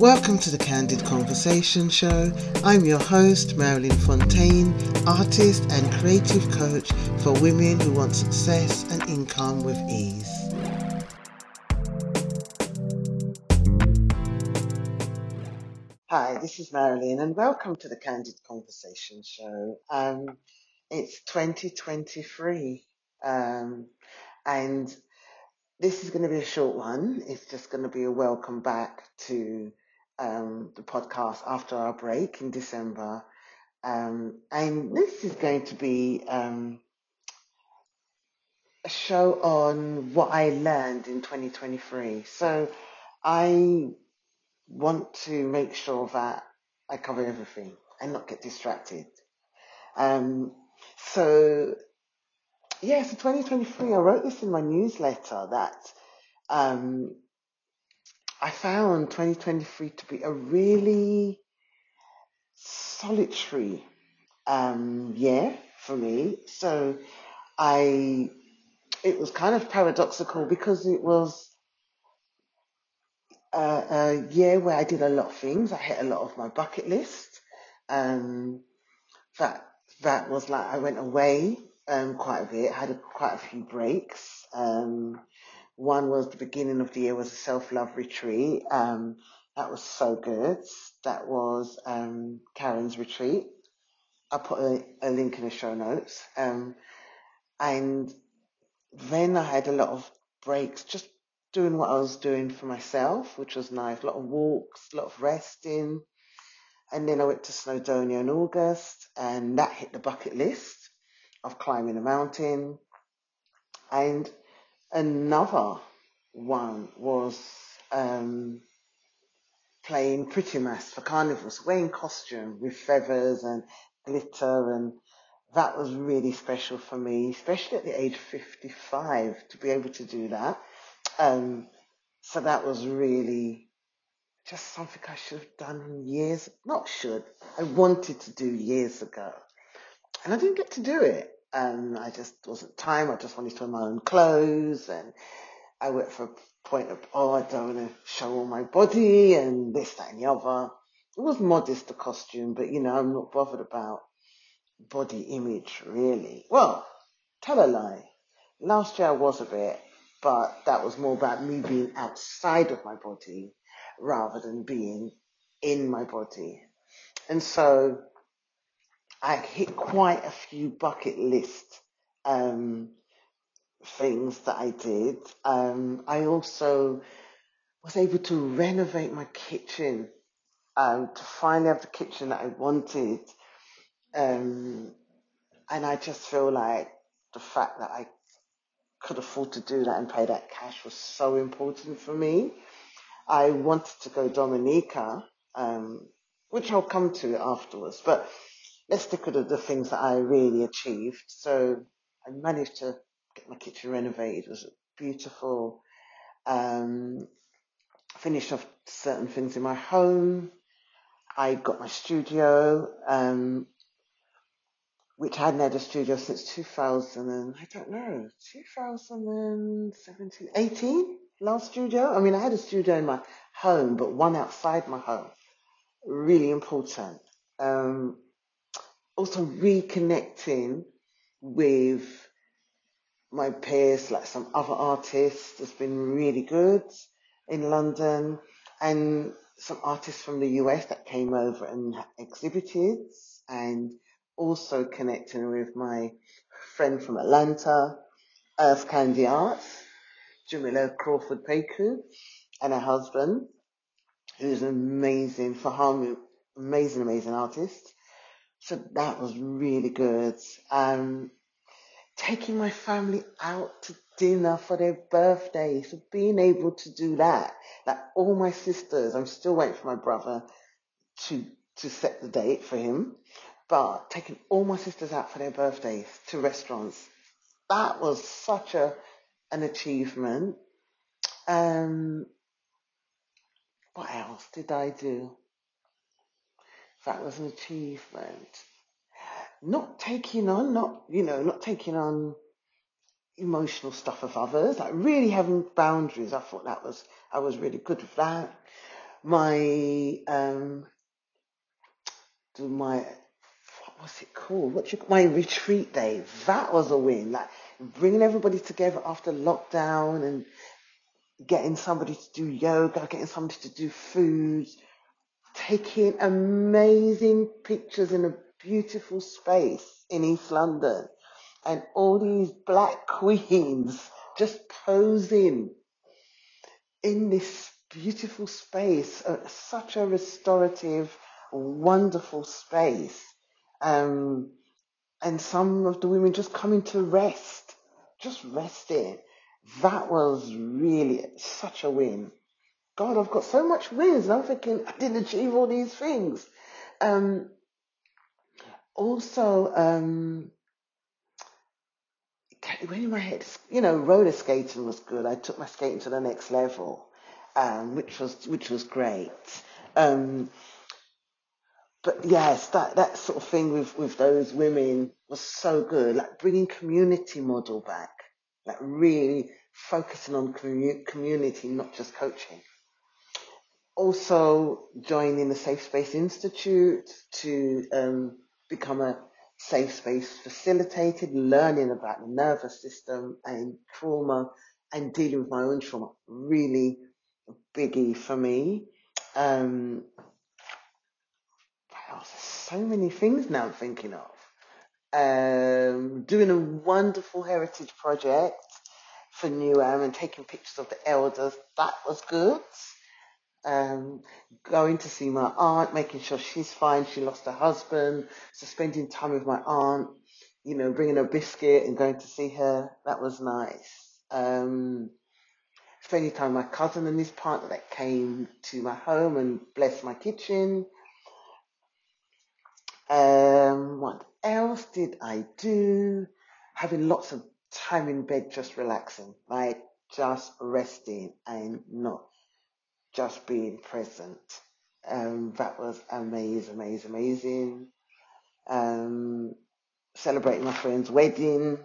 Welcome to the Candid Conversation Show. I'm your host, Marilyn Fontaine, artist and creative coach for women who want success and income with ease. Hi, this is Marilyn, and welcome to the Candid Conversation Show. Um, it's 2023, um, and this is going to be a short one. It's just going to be a welcome back to um, the podcast after our break in December. Um, and this is going to be um, a show on what I learned in 2023. So I want to make sure that I cover everything and not get distracted. Um, so yeah, so 2023, I wrote this in my newsletter that um, I found 2023 to be a really solitary um, year for me. So I, it was kind of paradoxical because it was a, a year where I did a lot of things. I hit a lot of my bucket list. Um, that that was like I went away um, quite a bit. Had a, quite a few breaks. Um, one was the beginning of the year was a self love retreat. Um, that was so good. That was um, Karen's retreat. I put a, a link in the show notes. Um, and then I had a lot of breaks, just doing what I was doing for myself, which was nice. A lot of walks, a lot of resting. And then I went to Snowdonia in August, and that hit the bucket list of climbing a mountain. And another one was um, playing pretty mas for carnivals, wearing costume with feathers and glitter and that was really special for me, especially at the age of 55 to be able to do that. Um, so that was really just something I should have done years, not should, I wanted to do years ago and I didn't get to do it. And I just wasn't time. I just wanted to wear my own clothes, and I went for a point of oh, I don't want to show all my body and this, that, and the other. It was modest the costume, but you know I'm not bothered about body image really. Well, tell a lie. Last year I was a bit, but that was more about me being outside of my body rather than being in my body. And so I hit quite a few bucket list um, things that I did. Um, I also was able to renovate my kitchen um, to finally have the kitchen that I wanted. Um, and I just feel like the fact that I could afford to do that and pay that cash was so important for me. I wanted to go Dominica, um, which I'll come to afterwards, but let's stick with the things that I really achieved. So I managed to get my kitchen renovated. It was beautiful. Um, finished off certain things in my home. I got my studio, um, which I hadn't had a studio since 2000 and I don't know, 2017, 18, last studio. I mean, I had a studio in my home, but one outside my home. Really important. Um, also reconnecting with my peers, like some other artists, has been really good in London, and some artists from the US that came over and exhibited, and also connecting with my friend from Atlanta, Earth Candy Arts, Jamila Crawford Pecou, and her husband, who's an amazing, Fahamu, amazing, amazing artist. So that was really good. Um, taking my family out to dinner for their birthdays, so being able to do that. Like all my sisters, I'm still waiting for my brother to to set the date for him, but taking all my sisters out for their birthdays to restaurants, that was such a an achievement. Um, what else did I do? That was an achievement. Not taking on, not, you know, not taking on emotional stuff of others, like really having boundaries. I thought that was, I was really good with that. my um my what was it called? What you, my retreat day. That was a win. Like bringing everybody together after lockdown and getting somebody to do yoga, getting somebody to do food, taking amazing pictures in a beautiful space in East London, and all these black queens just posing in this beautiful space, uh, such a restorative, wonderful space. Um, and some of the women just coming to rest, just resting. That was really such a win. God, I've got so much and I'm thinking I didn't achieve all these things. Um, also, um, when in my head, you know, roller skating was good. I took my skating to the next level, um, which was which was great. Um, but yes, that that sort of thing with with those women was so good. Like bringing community model back, like really focusing on commu- community, not just coaching. Also joining the Safe Space Institute to um, become a safe space facilitated, learning about the nervous system and trauma and dealing with my own trauma. Really biggie for me. Um? So many things now I'm thinking of. Um, doing a wonderful heritage project for Newham and taking pictures of the elders. That was good. Um, going to see my aunt, making sure she's fine. She lost her husband. So spending time with my aunt, you know, bringing her biscuit and going to see her. That was nice. Um, spending time with my cousin and his partner that came to my home and blessed my kitchen. Um, what else did I do? Having lots of time in bed just relaxing, like just resting and not just being present. Um, that was amazing, amazing, amazing. Um, celebrating my friend's wedding.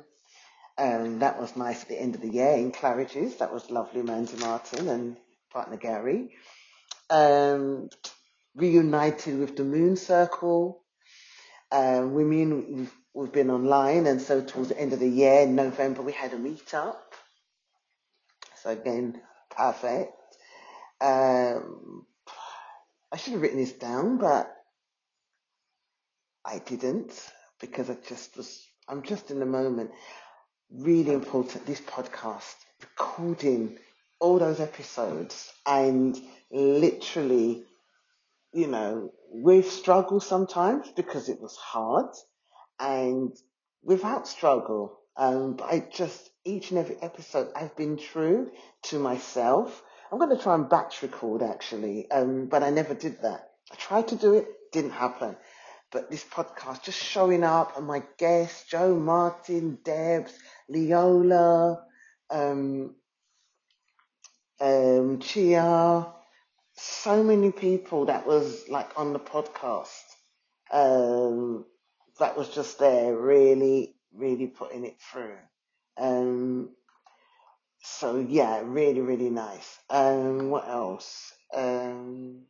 Um, that was nice at the end of the year in Claridge's. That was lovely, Mandy Martin and partner Gary. Um, reunited with the Moon Circle. Um, women, we've, we've been online, and so towards the end of the year, in November, we had a meetup. So again, perfect. Um, I should have written this down, but I didn't because I just was, I'm just in the moment. Really important, this podcast, recording all those episodes and literally, you know, with struggle sometimes because it was hard and without struggle. Um, but I just, each and every episode, I've been true to myself. I'm going to try and batch record actually, um, but I never did that. I tried to do it, didn't happen. But this podcast, just showing up and my guests, Joe Martin, Debs, Leola, um, um, Chia, so many people that was like on the podcast. Um, that was just there, really, really putting it through. Um, so yeah, really, really nice. Um, what else? Um,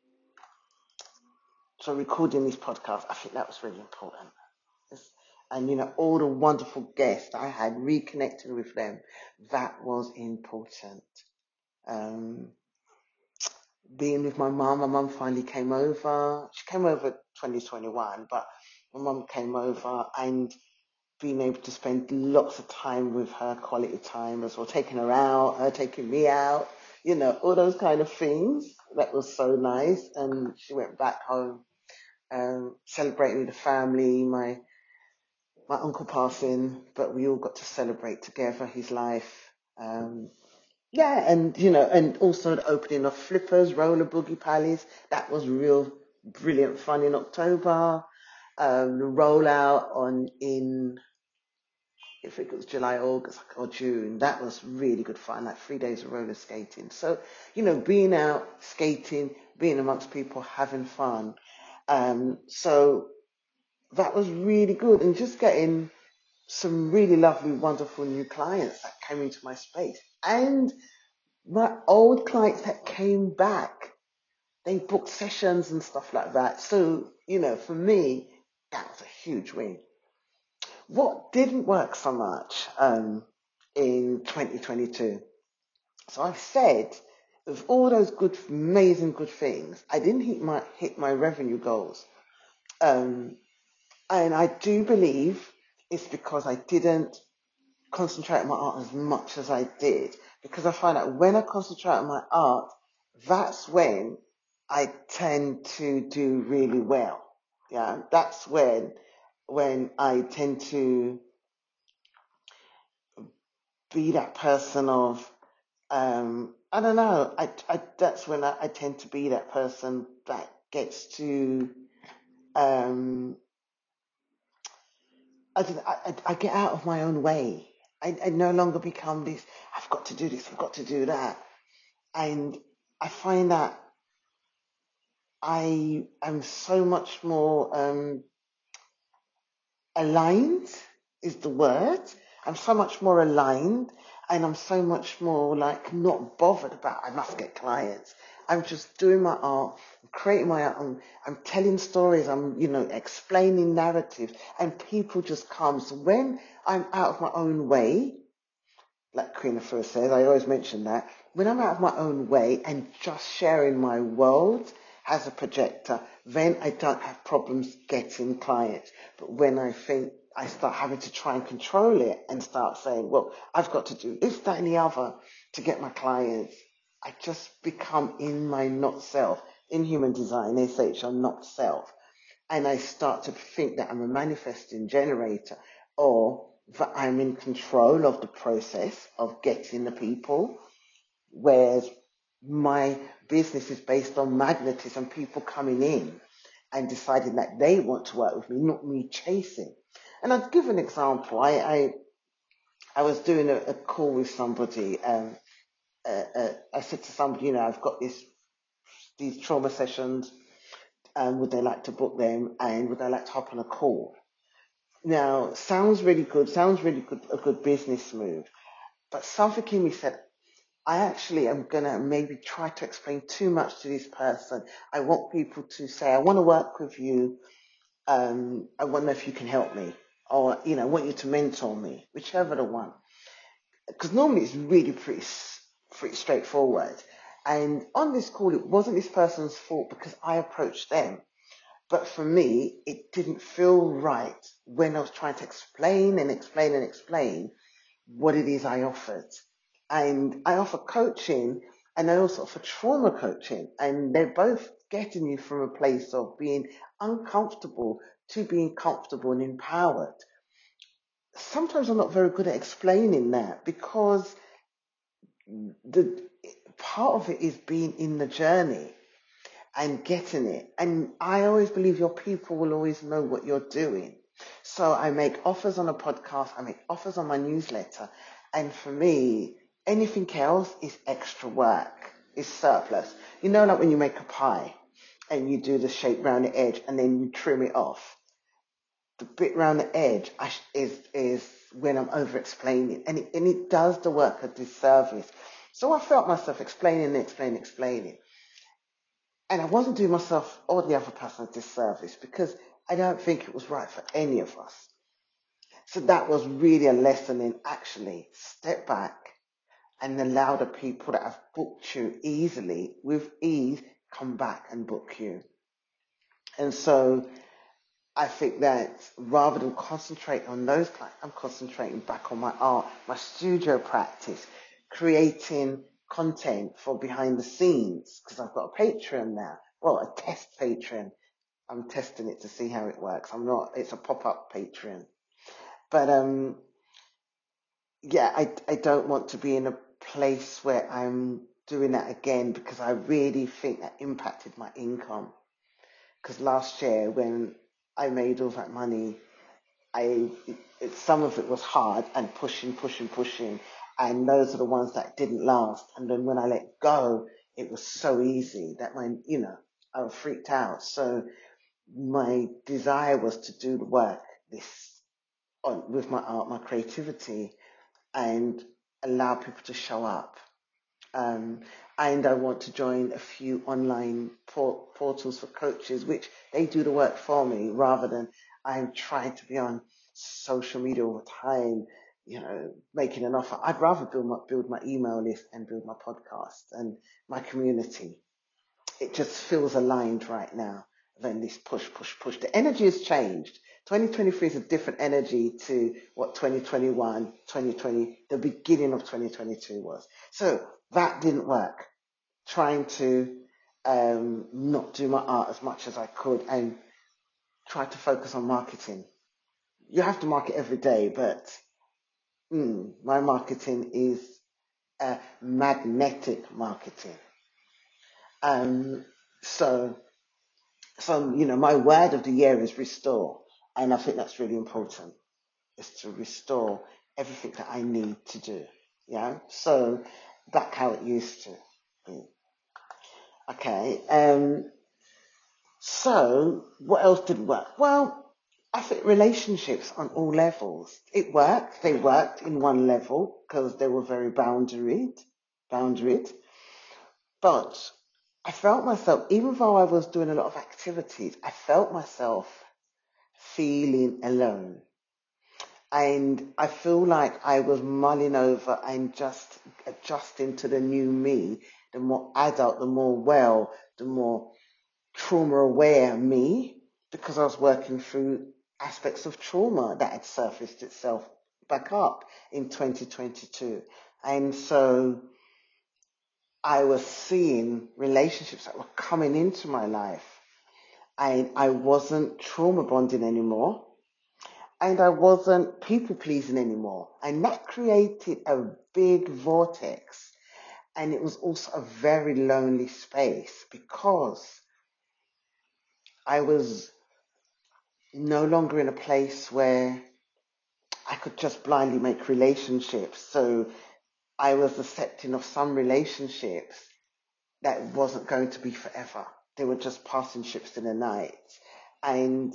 so recording this podcast, I think that was really important. And you know, all the wonderful guests I had reconnected with them, that was important. Um, being with my mum, my mum finally came over. She came over 2021, but my mum came over and being able to spend lots of time with her, quality time as well, taking her out, her taking me out, you know, all those kind of things. That was so nice. And she went back home, um, celebrating with the family, my, my uncle passing, but we all got to celebrate together his life. Um, yeah, and you know, and also the opening of Flippers, Roller Boogie Palace. That was real brilliant fun in October. Um, the rollout on in if it was July, August, or June, that was really good fun, like three days of roller skating. So, you know, being out skating, being amongst people, having fun. Um, so that was really good. And just getting some really lovely, wonderful new clients that came into my space. And my old clients that came back they booked sessions and stuff like that. So, you know, for me, that was a huge win. What didn't work so much um, in 2022? So I've said, of all those good, amazing good things, I didn't hit my hit my revenue goals, um, and I do believe it's because I didn't concentrate on my art as much as I did. Because I find that when I concentrate on my art, that's when I tend to do really well. Yeah, that's when when I tend to be that person of um, I don't know. I, I that's when I, I tend to be that person that gets to um, I, I, I get out of my own way. I, I no longer become this. I've got to do this. I've got to do that, and I find that I am so much more. Um, aligned is the word. I'm so much more aligned and I'm so much more like not bothered about I must get clients. I'm just doing my art, creating my art, I'm, I'm telling stories, I'm, you know, explaining narratives and people just come. So when I'm out of my own way, like Queen first says, I always mention that, when I'm out of my own way and just sharing my world as a projector, then I don't have problems getting clients. But when I think I start having to try and control it and start saying, well, I've got to do this, that, and the other to get my clients, I just become in my not self. In human design, they say it's not self. And I start to think that I'm a manifesting generator or that I'm in control of the process of getting the people, whereas my business is based on magnetism, people coming in and deciding that they want to work with me, not me chasing. And I'll give an example. I I, I was doing a, a call with somebody. Um, uh, uh, I said to somebody, you know, I've got this these trauma sessions. Um, would they like to book them? And would they like to hop on a call? Now, sounds really good. Sounds really good. A good business move. But something in me said, I actually am gonna maybe try to explain too much to this person. I want people to say, I want to work with you. Um, I wonder if you can help me, or you know, I want you to mentor me, whichever the one. Because normally it's really pretty pretty straightforward. And on this call, it wasn't this person's fault because I approached them. But for me, it didn't feel right when I was trying to explain and explain and explain what it is I offered. And I offer coaching and I also offer trauma coaching. And they're both getting you from a place of being uncomfortable to being comfortable and empowered. Sometimes I'm not very good at explaining that because the part of it is being in the journey and getting it. And I always believe your people will always know what you're doing. So I make offers on a podcast, I make offers on my newsletter. And for me, anything else is extra work, is surplus. You know, like when you make a pie and you do the shape around the edge and then you trim it off. The bit around the edge is, is when I'm over explaining and it, and it does the work a disservice. So I felt myself explaining and explaining, explaining. And I wasn't doing myself or the other person a disservice because I don't think it was right for any of us. So that was really a lesson in actually step back and allow the people that have booked you easily, with ease, come back and book you. And so I think that rather than concentrate on those clients, I'm concentrating back on my art, my studio practice, creating content for behind the scenes because I've got a Patreon now. Well, a test Patreon. I'm testing it to see how it works. I'm not, it's a pop-up Patreon. But, um, yeah, I, I don't want to be in a place where I'm doing that again because I really think that impacted my income. Because last year when I made all that money, I it, some of it was hard and pushing, pushing, pushing, and those are the ones that didn't last. And then when I let go, it was so easy that my you know I was freaked out. So my desire was to do the work this on with my art, my creativity, and allow people to show up. Um, and I want to join a few online por- portals for coaches, which they do the work for me rather than I'm trying to be on social media all the time, you know, making an offer. I'd rather build my, build my email list and build my podcast and my community. It just feels aligned right now than this push, push, push. The energy has changed. 2023 is a different energy to what 2021, 2020, the beginning of 2022 was. So that didn't work. Trying to um, not do my art as much as I could and try to focus on marketing. You have to market every day, but mm, my marketing is uh, magnetic marketing. Um, so, so you know, my word of the year is restore, and I think that's really important. Is to restore everything that I need to do. Yeah. So back how it used to be. Okay. Um. So what else didn't work? Well, I think relationships on all levels. It worked. They worked in one level because they were very boundaried, boundaried. But I felt myself, even though I was doing a lot of activities, I felt myself feeling alone. And I feel like I was mulling over and just adjusting to the new me, the more adult, the more well, the more trauma aware me, because I was working through aspects of trauma that had surfaced itself back up in 2022. And so I was seeing relationships that were coming into my life and I wasn't trauma bonding anymore and I wasn't people pleasing anymore. And that created a big vortex. And it was also a very lonely space because I was no longer in a place where I could just blindly make relationships. So I was accepting of some relationships that wasn't going to be forever. They were just passing ships in the night. And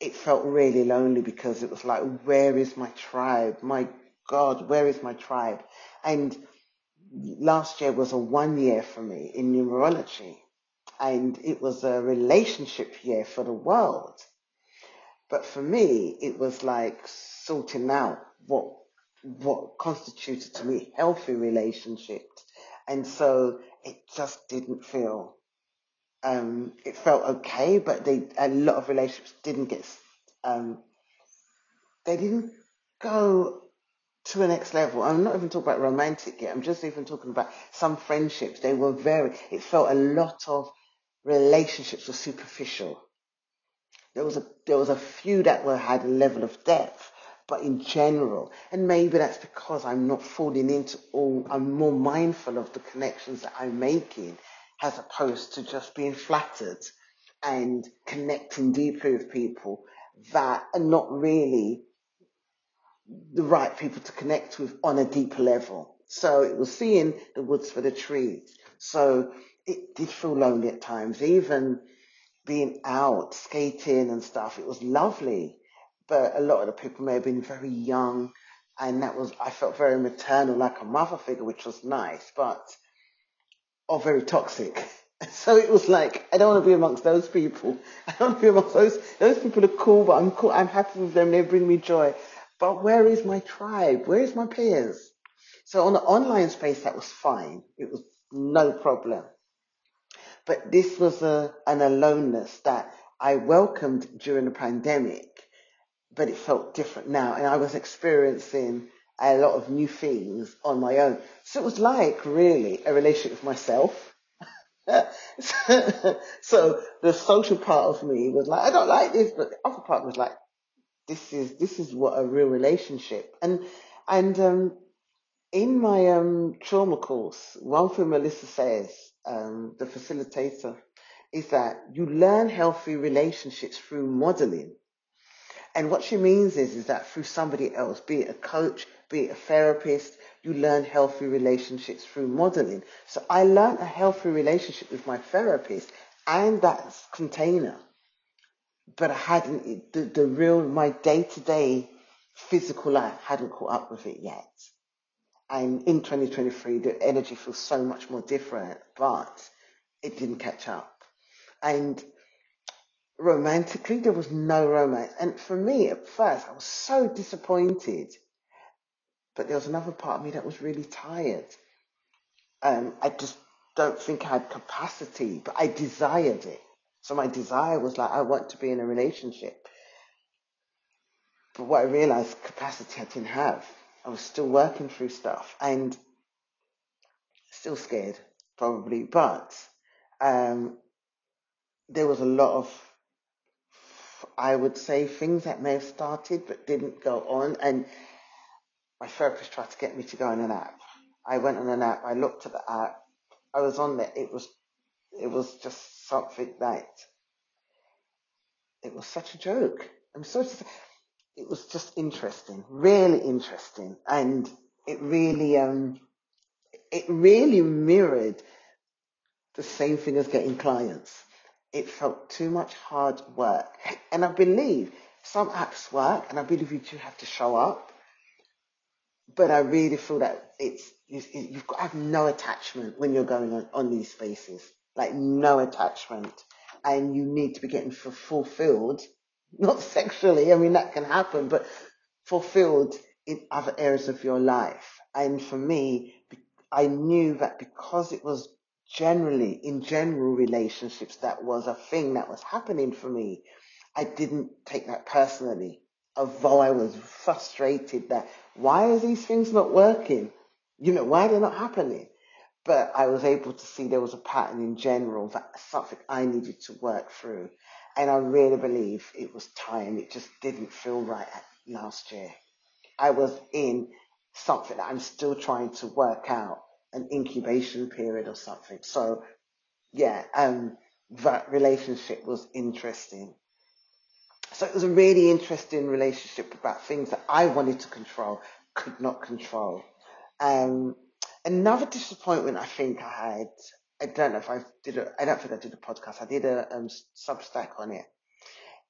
it felt really lonely because it was like, where is my tribe? My God, where is my tribe? And last year was a one year for me in numerology. And it was a relationship year for the world. But for me, it was like sorting out what what constituted to me healthy relationships. And so it just didn't feel, um, it felt okay, but they, a lot of relationships didn't get, um, they didn't go to the next level. I'm not even talking about romantic yet. I'm just even talking about some friendships. They were very, it felt a lot of relationships were superficial. There was a, there was a few that were, had a level of depth, but in general. And maybe that's because I'm not falling into all, I'm more mindful of the connections that I'm making as opposed to just being flattered and connecting deeply with people that are not really the right people to connect with on a deeper level. So it was seeing the woods for the trees. So it did feel lonely at times, even being out skating and stuff. It was lovely but a lot of the people may have been very young, and that was I felt very maternal, like a mother figure, which was nice, but or very toxic. So it was like I don't want to be amongst those people. I don't want to be amongst those. Those people are cool, but I'm cool. I'm happy with them. They bring me joy. But where is my tribe? Where is my peers? So on the online space, that was fine. It was no problem. But this was a, an aloneness that I welcomed during the pandemic but it felt different now. And I was experiencing a lot of new things on my own. So it was like really a relationship with myself. so the social part of me was like, I don't like this, but the other part was like, this is this is what a real relationship. And and um, in my um, trauma course, one thing Melissa says, um, the facilitator, is that you learn healthy relationships through modeling. And what she means is, is that through somebody else, be it a coach, be it a therapist, you learn healthy relationships through modeling. So I learned a healthy relationship with my therapist and that container. But I hadn't, the, the real, my day to day physical life hadn't caught up with it yet. And in 2023, the energy feels so much more different, but it didn't catch up. And romantically, there was no romance. And for me, at first, I was so disappointed. But there was another part of me that was really tired. Um, I just don't think I had capacity, but I desired it. So my desire was like, I want to be in a relationship. But what I realized, capacity I didn't have. I was still working through stuff and still scared, probably, but um, there was a lot of, I would say, things that may have started but didn't go on. And my therapist tried to get me to go on an app. I went on an app. I looked at the app. I was on there. It was, it was just something that it was such a joke. I'm say, it was just interesting, really interesting, and it really, um, it really mirrored the same thing as getting clients. It felt too much hard work, and I believe some apps work, and I believe you do have to show up, but I really feel that it's you've got to have no attachment when you're going on, on these spaces, like no attachment, and you need to be getting fulfilled. Not sexually, I mean, that can happen, but fulfilled in other areas of your life. And for me, I knew that because it was generally, in general relationships, that was a thing that was happening for me, I didn't take that personally. Although I was frustrated that why are these things not working? You know, why are they not happening? But I was able to see there was a pattern in general that something I needed to work through. And I really believe it was time. It just didn't feel right last year. I was in something that I'm still trying to work out, an incubation period or something. So yeah, um, that relationship was interesting. So it was a really interesting relationship about things that I wanted to control, could not control. Um, another disappointment I think I had I don't know if I did a, I don't think I did a podcast. I did a um, Substack on it.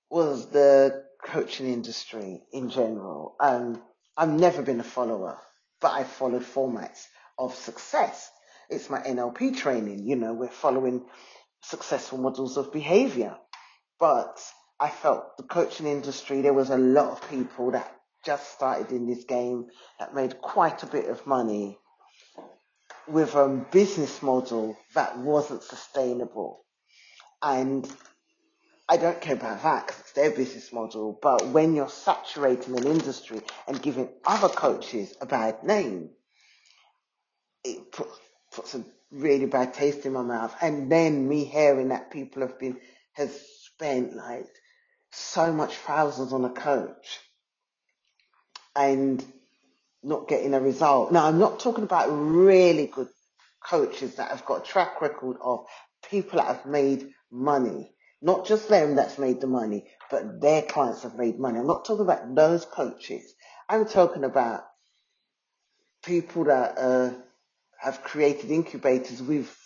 Was the coaching industry in general. Um, I've never been a follower, but I followed formats of success. It's my NLP training. You know, we're following successful models of behavior. But I felt the coaching industry, there was a lot of people that just started in this game that made quite a bit of money with a business model that wasn't sustainable. And I don't care about that because it's their business model. But when you're saturating an industry and giving other coaches a bad name, it puts, puts a really bad taste in my mouth. And then me hearing that people have been, has spent like so much thousands on a coach and not getting a result. Now, I'm not talking about really good coaches that have got a track record of people that have made money. Not just them that's made the money, but their clients have made money. I'm not talking about those coaches. I'm talking about people that uh, have created incubators with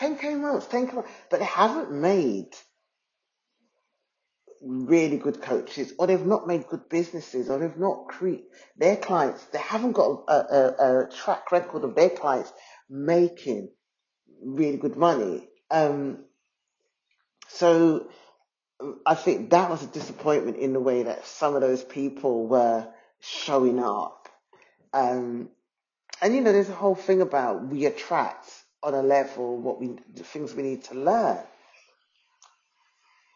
10k months, 10k months, but they haven't made really good coaches, or they've not made good businesses, or they've not created their clients. They haven't got a, a, a track record of their clients making really good money. Um, so I think that was a disappointment in the way that some of those people were showing up. Um, and you know, there's a whole thing about we attract on a level what we the things we need to learn.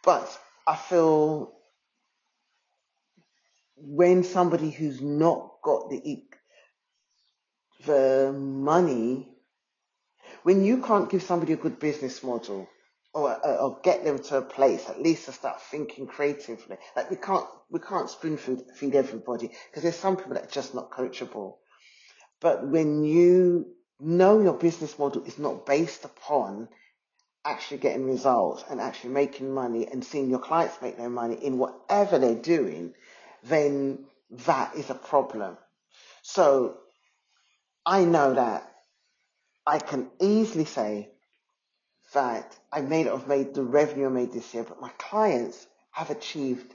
But I feel when somebody who's not got the the money, when you can't give somebody a good business model or, uh, or get them to a place at least to start thinking creatively, like we can't we can't spoon feed, feed everybody because there's some people that are just not coachable. But when you know your business model is not based upon actually getting results and actually making money and seeing your clients make their money in whatever they're doing, then that is a problem. So I know that I can easily say that I may not have made the revenue I made this year, but my clients have achieved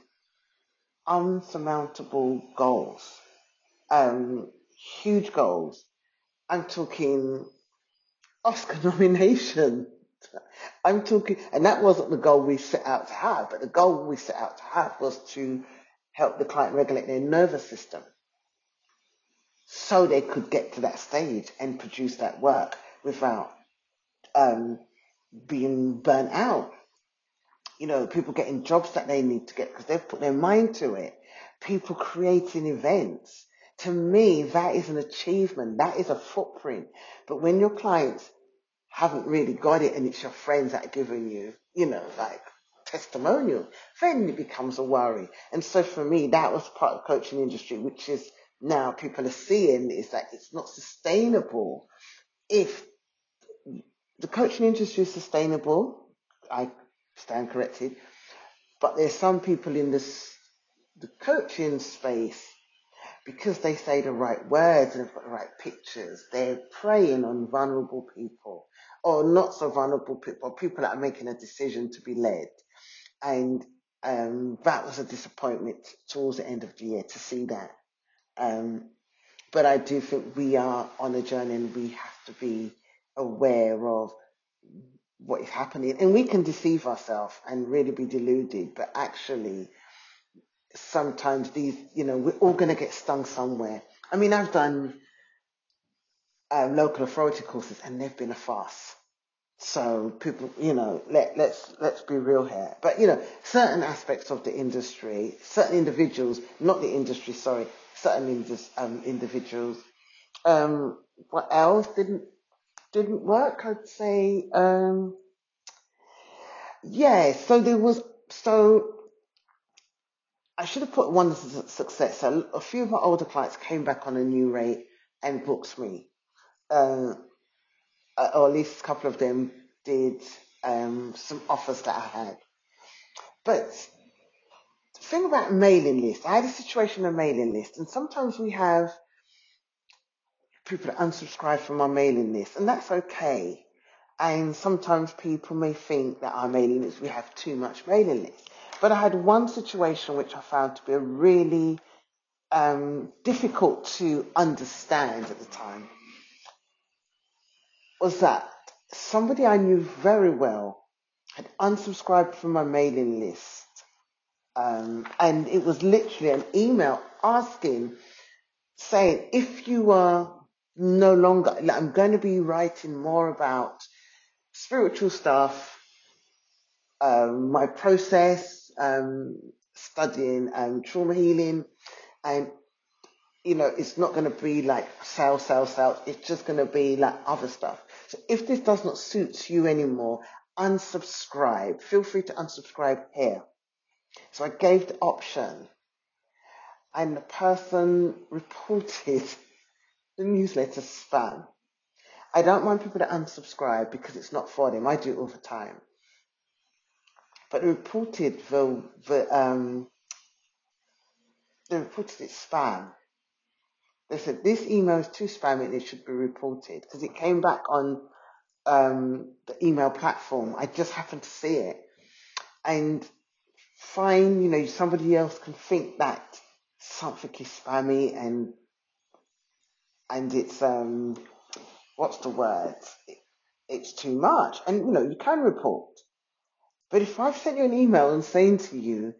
unsurmountable goals, um, huge goals I'm talking Oscar nomination. I'm talking, and that wasn't the goal we set out to have, but the goal we set out to have was to help the client regulate their nervous system so they could get to that stage and produce that work without um, being burnt out. You know, people getting jobs that they need to get because they've put their mind to it. People creating events. To me, that is an achievement. That is a footprint. But when your clients haven't really got it and it's your friends that are giving you, you know, like testimonial, then it becomes a worry. And so for me, that was part of the coaching industry, which is now people are seeing is that it's not sustainable if the coaching industry is sustainable. I stand corrected, but there's some people in this the coaching space because they say the right words and have got the right pictures. They're preying on vulnerable people or not so vulnerable people, people that are making a decision to be led. And um, that was a disappointment towards the end of the year to see that. Um, but I do think we are on a journey and we have to be aware of what is happening. And we can deceive ourselves and really be deluded, but actually, sometimes these, you know, we're all going to get stung somewhere. I mean, I've done uh, local authority courses and they've been a farce. So people, you know, let, let's let's be real here. But you know, certain aspects of the industry, certain individuals, not the industry, sorry, certain indus, um, individuals. Um, what else didn't didn't work? I'd say, um, yeah. So there was so I should have put one as a success. So a few of my older clients came back on a new rate and booked me. Uh, uh, or at least a couple of them did um, some offers that I had. But the thing about mailing lists, I had a situation on a mailing list, and sometimes we have people that unsubscribe from our mailing list, and that's okay. And sometimes people may think that our mailing list, we have too much mailing list. But I had one situation which I found to be really um, difficult to understand at the time was that somebody I knew very well had unsubscribed from my mailing list. Um, and it was literally an email asking, saying, if you are no longer, I'm going to be writing more about spiritual stuff, um, my process, um, studying um, trauma healing, and you know, it's not going to be like sales, sales, sales. It's just going to be like other stuff. So if this does not suit you anymore, unsubscribe. Feel free to unsubscribe here. So I gave the option and the person reported the newsletter spam. I don't mind people that unsubscribe because it's not for them. I do it all the time. But reported the, the um, they reported it spam. They said this email is too spammy. It should be reported because it came back on um, the email platform. I just happened to see it, and fine, you know, somebody else can think that something is spammy and and it's um, what's the word? It, it's too much, and you know, you can report. But if I've sent you an email and saying to you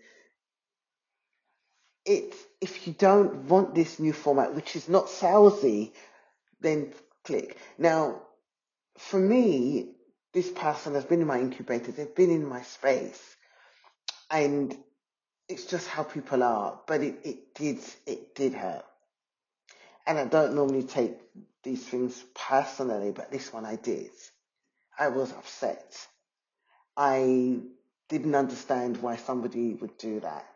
it if you don't want this new format, which is not salesy, then click. Now, for me, this person has been in my incubator, they've been in my space, and it's just how people are. But it, it did it did hurt. And I don't normally take these things personally, but this one I did. I was upset. I didn't understand why somebody would do that.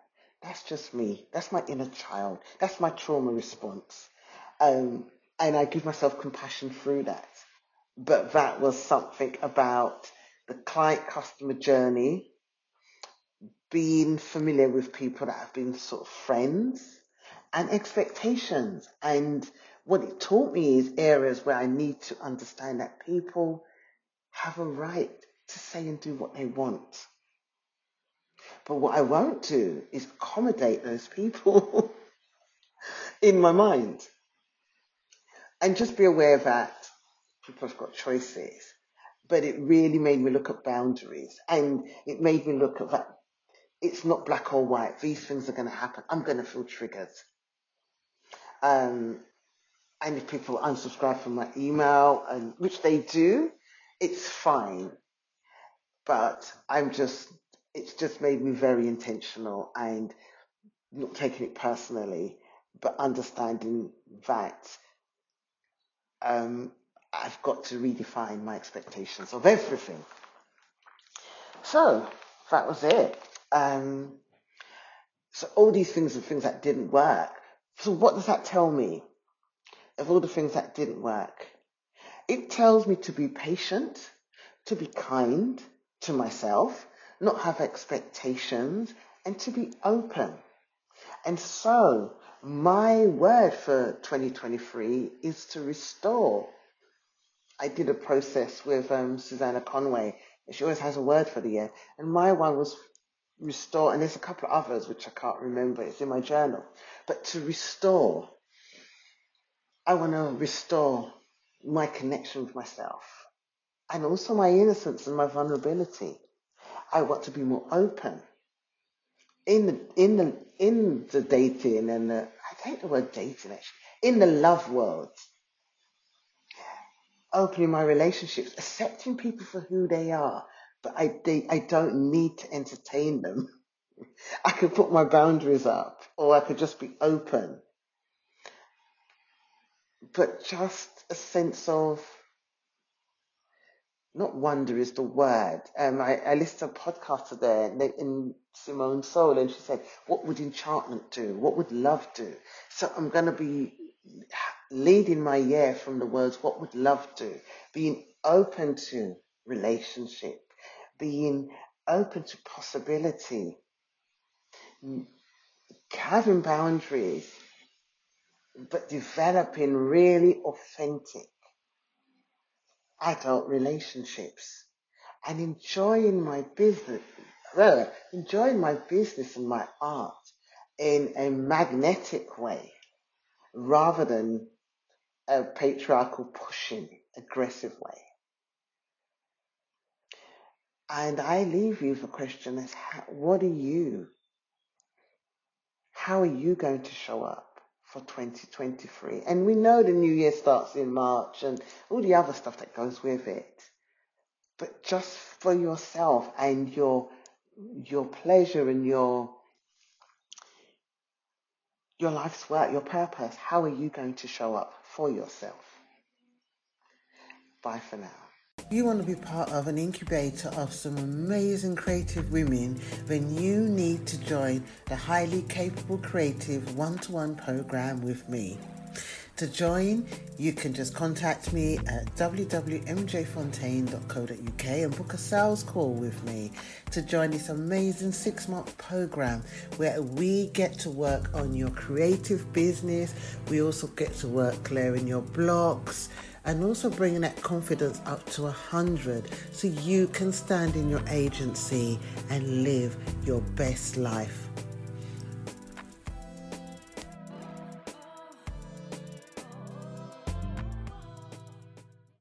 That's just me. That's my inner child. That's my trauma response. Um, and I give myself compassion through that. But that was something about the client customer journey, being familiar with people that have been sort of friends and expectations. And what it taught me is areas where I need to understand that people have a right to say and do what they want. But what I won't do is accommodate those people in my mind. and just be aware that people have got choices. But it really made me look at boundaries and it made me look at that it's not black or white. These things are going to happen. I'm going to feel triggered. Um, and if people unsubscribe from my email, and which they do, it's fine. But I'm just, it's just made me very intentional and not taking it personally, but understanding that um, I've got to redefine my expectations of everything. So that was it. Um, so all these things are things that didn't work. So what does that tell me? Of all the things that didn't work, it tells me to be patient, to be kind to myself, not have expectations, and to be open. And so my word for 2023 is to restore. I did a process with um, Susannah Conway. She always has a word for the year. And my one was restore, and there's a couple of others which I can't remember. It's in my journal. But to restore, I want to restore my connection with myself and also my innocence and my vulnerability. I want to be more open in the in the in the dating and the I hate the word dating actually in the love world. Opening my relationships, accepting people for who they are, but I they, I don't need to entertain them. I could put my boundaries up, or I could just be open. But just a sense of not wonder is the word. Um, I, I listened to a podcast today in Simone Seol, and she said, "What would enchantment do? What would love do?" So I'm going to be leading my year from the words, "What would love do?" Being open to relationship, being open to possibility, having boundaries, but developing really authentic adult relationships and enjoying my business, well, enjoying my business and my art in a magnetic way rather than a patriarchal pushing aggressive way. And I leave you the question as what are you? How are you going to show up? For 2023. And we know the new year starts in March and all the other stuff that goes with it. But just for yourself and your your pleasure and your your life's work, your purpose, how are you going to show up for yourself? Bye for now. You want to be part of an incubator of some amazing creative women, then you need to join the highly capable creative one to one program with me. To join, you can just contact me at www.mjfontaine.co.uk and book a sales call with me to join this amazing six month program where we get to work on your creative business. We also get to work clearing your blocks and also bringing that confidence up to 100 so you can stand in your agency and live your best life.